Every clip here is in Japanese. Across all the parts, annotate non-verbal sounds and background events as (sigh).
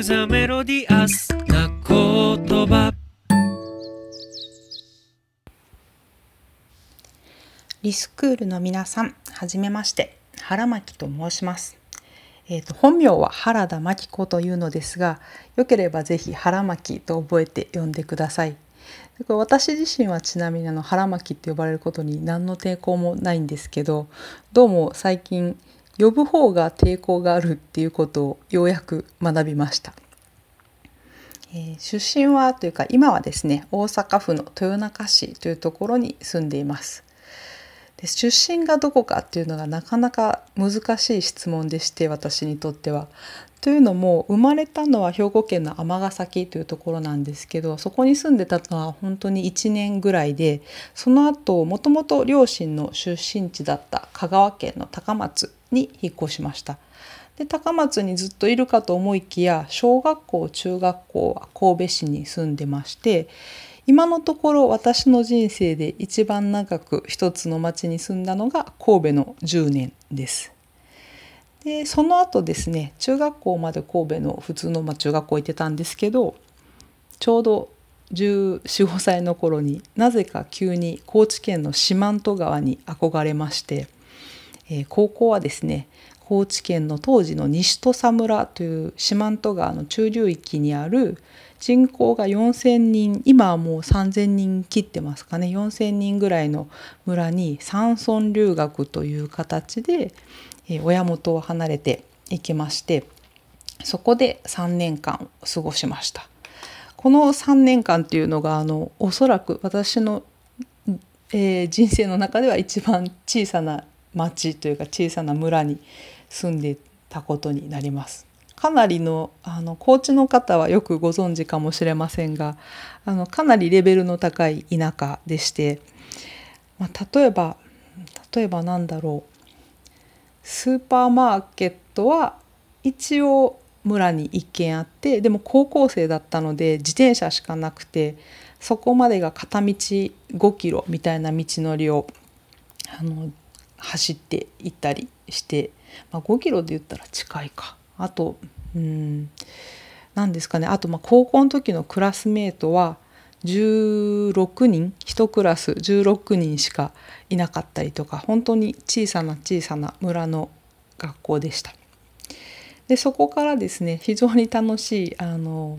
クザメロディアスな言葉リスクールの皆さん、はじめまして、原巻と申します。えーと本名は原田真紀子というのですが、よければぜひ原巻と覚えて呼んでください。これ私自身はちなみにあの原巻って呼ばれることに何の抵抗もないんですけど、どうも最近呼ぶ方が抵抗があるっていうことをようやく学びました。えー出身はというか今はですね大阪府の豊中市というところに住んでいます。で出身がどこかっていうのがなかなか難しい質問でして私にとっては。というのも生まれたのは兵庫県の尼崎というところなんですけどそこに住んでたのは本当に1年ぐらいでその後もともと両親の出身地だった香川県の高松に引っ越しました。で高松にずっといるかと思いきや小学校中学校は神戸市に住んでまして今のところ私の人生で一番長く一つの町に住んだのが神戸の10年です。でその後ですね中学校まで神戸の普通のまあ中学校行ってたんですけどちょうど1415歳の頃になぜか急に高知県の四万十川に憧れまして、えー高校はですね高知県の当時の西土佐村という四万十川の中流域にある人口が4,000人今はもう3,000人切ってますかね4,000人ぐらいの村に山村留学という形で、親元を離れていきましてそこで3年間過ごしました。この3年間っていうのがあのおそらく私の、えー人生の中では一番小さな町というか小さな村に住んでたことになります。かなりのあの高知の方はよくご存知かもしれませんがあのかなりレベルの高い田舎でして、まあ、例えば例えばなんだろう。スーパーマーケットは一応村に1軒あってでも高校生だったので自転車しかなくてそこまでが片道5キロみたいな道のりをあの走って行ったりして、まあ、5キロで言ったら近いか。あとうん何ですかねあとまあ高校の時のクラスメートは16人1クラス16人しかいなかったりとか本当に小さな小さな村の学校でした。でそこからですね非常に楽しいあの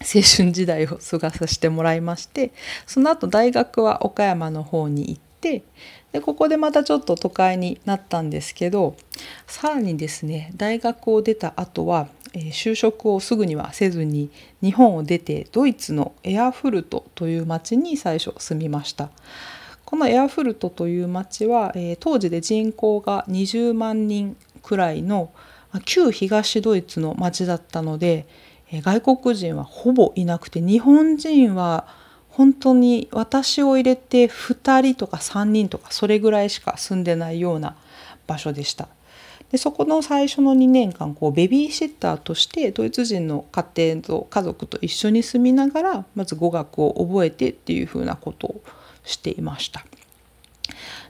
青春時代を過ごさせてもらいましてその後大学は岡山の方に行ってでここでまたちょっと都会になったんですけどさらにですね大学を出た後は、えー就職をすぐにはせずに日本を出てドイツのエアフルトという町に最初住みました。このエアフルトという町は、えー当時で人口が20万人くらいの旧東ドイツの町だったので、外国人はほぼいなくて日本人は本当に私を入れて2人とか3人とかそれぐらいしか住んでないような場所でした。でそこの最初の2年間こうベビーシッターとしてドイツ人の家庭と家族と一緒に住みながらまず語学を覚えてっていうふうなことをしていました。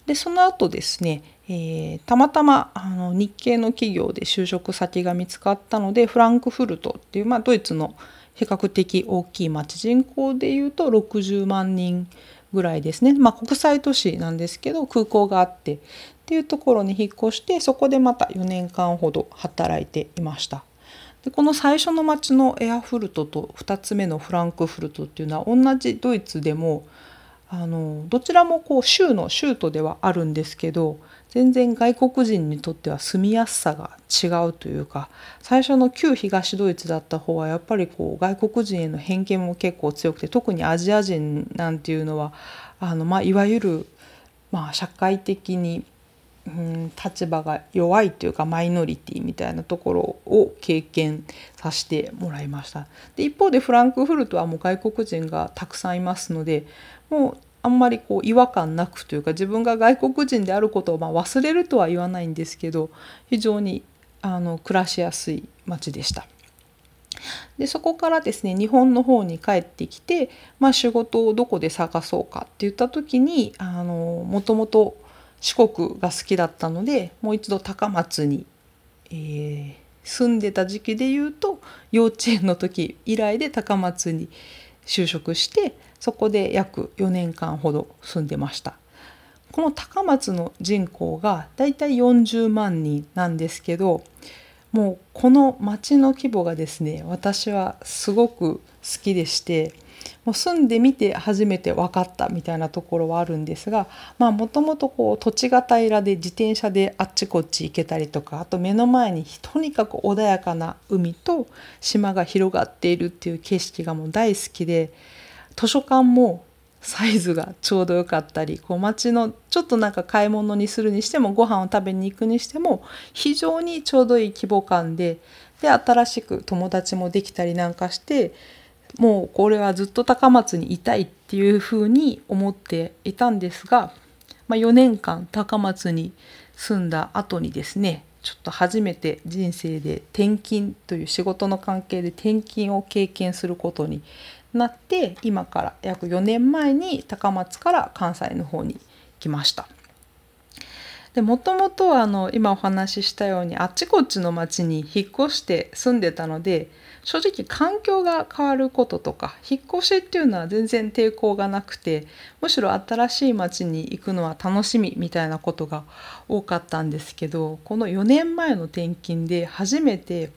でその後ですね、えーたまたまあの日系の企業で就職先が見つかったのでフランクフルトっていう、まあ、ドイツの比較的大きい町人口でいうと60万人ぐらいですね、まあ、国際都市なんですけど空港があってっていうところに引っ越してそこでまた4年間ほど働いていました。でこの最初の町のエアフルトと2つ目のフランクフルトっていうのは同じドイツでもあのどちらもこう州の州都ではあるんですけど全然外国人にとっては住みやすさが違うというか最初の旧東ドイツだった方はやっぱりこう外国人への偏見も結構強くて特にアジア人なんていうのはあの、まあ、いわゆる、まあ、社会的にうん立場が弱いというかマイノリティみたいなところを経験させてもらいました。で一方でフランクフルトはもう外国人がたくさんいますのでもうあんまりこう違和感なくというか自分が外国人であることをま忘れるとは言わないんですけど非常にあの暮らしやすい街でした。でそこからですね日本の方に帰ってきて、まあ、仕事をどこで探そうかって言った時にあのもともと四国が好きだったのでもう一度高松に、えー住んでた時期で言うと幼稚園の時以来で高松に就職してそこで約4年間ほど住んでました。この高松の人口がだいたい40万人なんですけどもうこの町の規模がですね私はすごく好きでしてもう住んでみて初めて分かったみたいなところはあるんですがもともと土地が平らで自転車であっちこっち行けたりとかあと目の前にとにかく穏やかな海と島が広がっているっていう景色がもう大好きで図書館もサイズがちょうど良かったりこう街のちょっとなんか買い物にするにしてもご飯を食べに行くにしても非常にちょうどいい規模感でで新しく友達もできたりなんかしてもうこれはずっと高松にいたいっていうふうに思っていたんですが、まあ、4年間高松に住んだ後にですねちょっと初めて人生で転勤という仕事の関係で転勤を経験することになって今から約4年前に高松から関西の方に来ました。でもともとはあの今お話ししたようにあっちこっちの町に引っ越して住んでたので正直環境が変わることとか引っ越しっていうのは全然抵抗がなくてむしろ新しい町に行くのは楽しみみたいなことが多かったんですけどこの4年前の転勤で初めて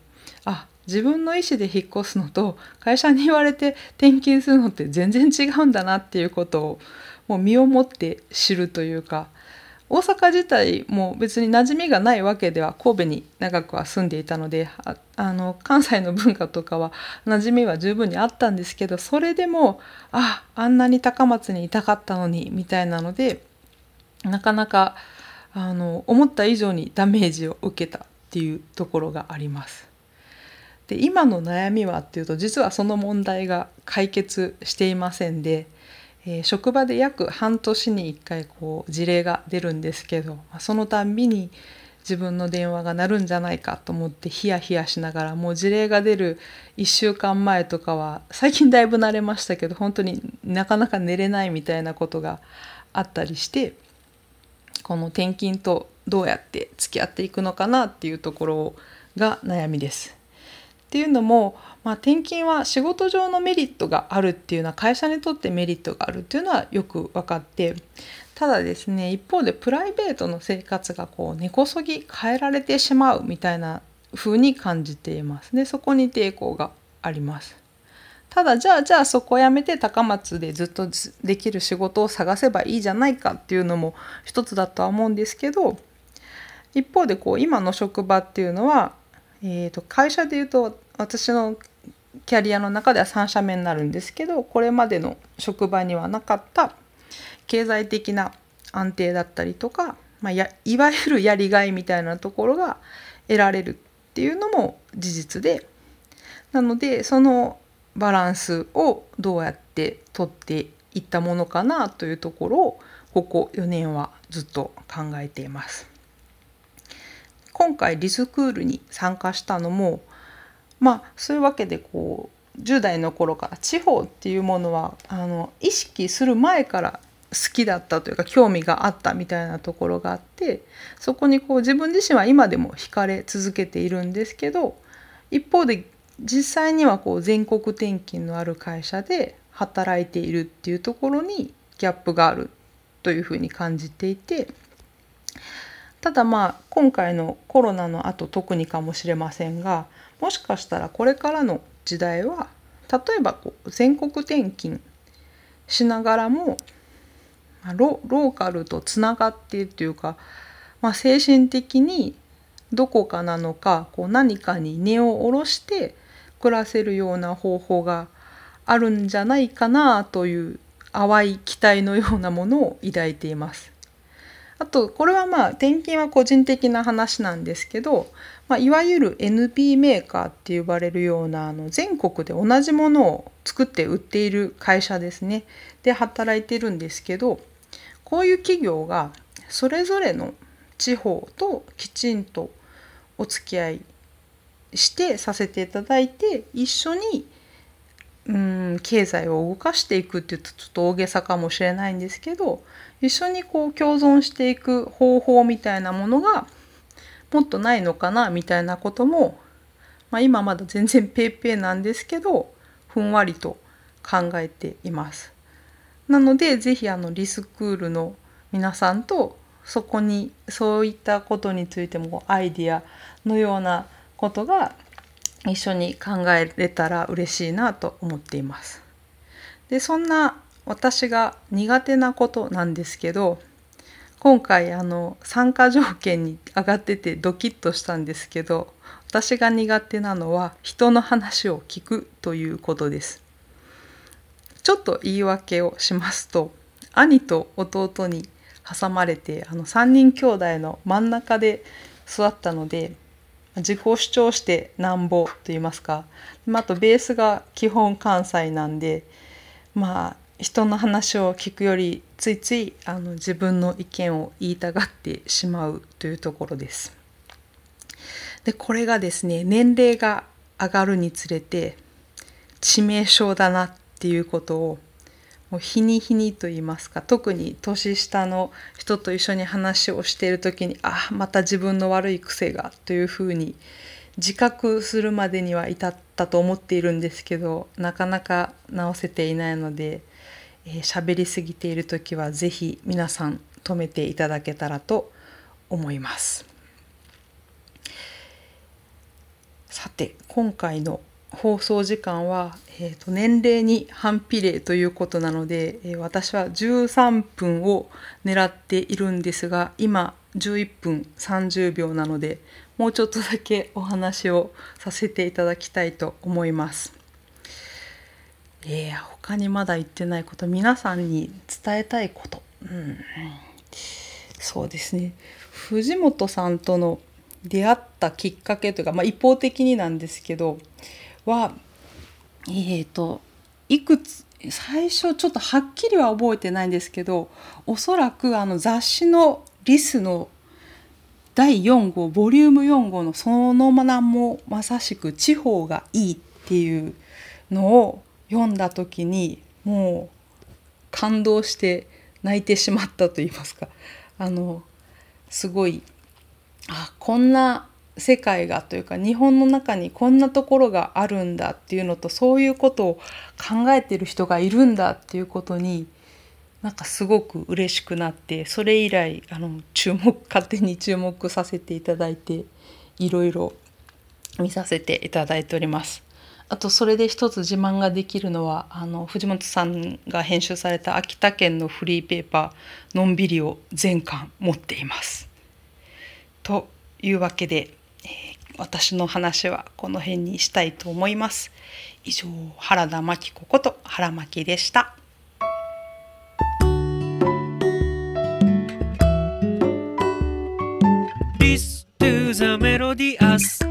あ自分の意思で引っ越すのと会社に言われて転勤するのって全然違うんだなっていうことをもう身をもって知るというか大阪自体も別に馴染みがないわけでは神戸に長くは住んでいたのであの関西の文化とかは馴染みは十分にあったんですけどそれでもああんなに高松にいたかったのにみたいなのでなかなかあの思った以上にダメージを受けたっていうところがあります。で今の悩みはっていうと実はその問題が解決していませんで、えー、職場で約半年に1回こう事例が出るんですけどそのたんびに自分の電話が鳴るんじゃないかと思ってヒヤヒヤしながらもう事例が出る1週間前とかは最近だいぶ慣れましたけど本当になかなか寝れないみたいなことがあったりしてこの転勤とどうやって付き合っていくのかなっていうところが悩みです。っていうのも、まあ、転勤は仕事上のメリットがあるっていうのは会社にとってメリットがあるっていうのはよく分かってただですね一方でプライベートの生活がこう根こそぎ変えられてしまうみたいな風に感じていますね。そこに抵抗があります。ただじゃあじゃあそこをやめて高松でずっとできる仕事を探せばいいじゃないかっていうのも一つだとは思うんですけど一方でこう今の職場っていうのはえーと、会社でいうと私のキャリアの中では3社目になるんですけどこれまでの職場にはなかった経済的な安定だったりとか、まあ、やいわゆるやりがいみたいなところが得られるっていうのも事実でなのでそのバランスをどうやって取っていったものかなというところをここ4年はずっと考えています。今回リスクールに参加したのもまあそういうわけでこう10代の頃から地方っていうものはあの意識する前から好きだったというか興味があったみたいなところがあってそこにこう自分自身は今でも惹かれ続けているんですけど一方で実際にはこう全国転勤のある会社で働いているっていうところにギャップがあるというふうに感じていてただまあ今回のコロナの後特にかもしれませんがもしかしたらこれからの時代は例えばこう全国転勤しながらもロローカルとつながっているというか、まあ、精神的にどこかなのかこう何かに根を下ろして暮らせるような方法があるんじゃないかなという淡い期待のようなものを抱いています。あとこれはまあ転勤は個人的な話なんですけど、まあ、いわゆる NP メーカーって呼ばれるようなあの全国で同じものを作って売っている会社ですね。で働いてるんですけどこういう企業がそれぞれの地方ときちんとお付き合いしてさせていただいて一緒にうん経済を動かしていくっていうとちょっと大げさかもしれないんですけど一緒にこう共存していく方法みたいなものがもっとないのかなみたいなこともまあ、今まだ全然ペーペーなんですけどふんわりと考えています。なので是非あのリスクールの皆さんとそこにそういったことについてもアイディアのようなことが一緒に考えれたら嬉しいなと思っています。でそんな私が苦手なことなんですけど今回あの参加条件に上がっててドキッとしたんですけど私が苦手なのは人の話を聞くということです。ちょっと言い訳をしますと兄と弟に挟まれてあの3人兄弟の真ん中で育ったので自己主張してなんぼと言いますかあとベースが基本関西なんでまあ人の話を聞くよりついついあの自分の意見を言いたがってしまうというところです。でこれがですね年齢が上がるにつれて致命傷だなっていうことをもう日に日にと言いますか特に年下の人と一緒に話をしている時にあまた自分の悪い癖がというふうに自覚するまでには至ったと思っているんですけどなかなか直せていないので、えー、りすぎている時は是非皆さん止めていただけたらと思います。さて今回の放送時間は、えーと、年齢に反比例ということなので、えー、私は13分を狙っているんですが今11分30秒なのでもうちょっとだけお話をさせていただきたいと思います。えー、他にまだ言ってないこと皆さんに伝えたいこと、うん、そうですね。藤本さんとの出会ったきっかけというか、まあ、一方的になんですけどはえーと、いくつ最初ちょっとはっきりは覚えてないんですけどおそらくあの雑誌の「リス」の第4号ボリューム4号のその名もまさしく「地方がいい」っていうのを読んだ時にもう感動して泣いてしまったと言いますかあのすごいあこんな世界がというか日本の中にこんなところがあるんだっていうのとそういうことを考えてる人がいるんだっていうことになんかすごく嬉しくなってそれ以来あの注目 (laughs) 勝手に注目させていただいていろいろ見させていただいております。あとそれで一つ自慢ができるのはあの藤本さんが編集された秋田県のフリーペーパー「のんびり」を全巻持っています。というわけで、えー、私の話はこの辺にしたいと思います。以上原田真希子こと原巻でした。This to the melody us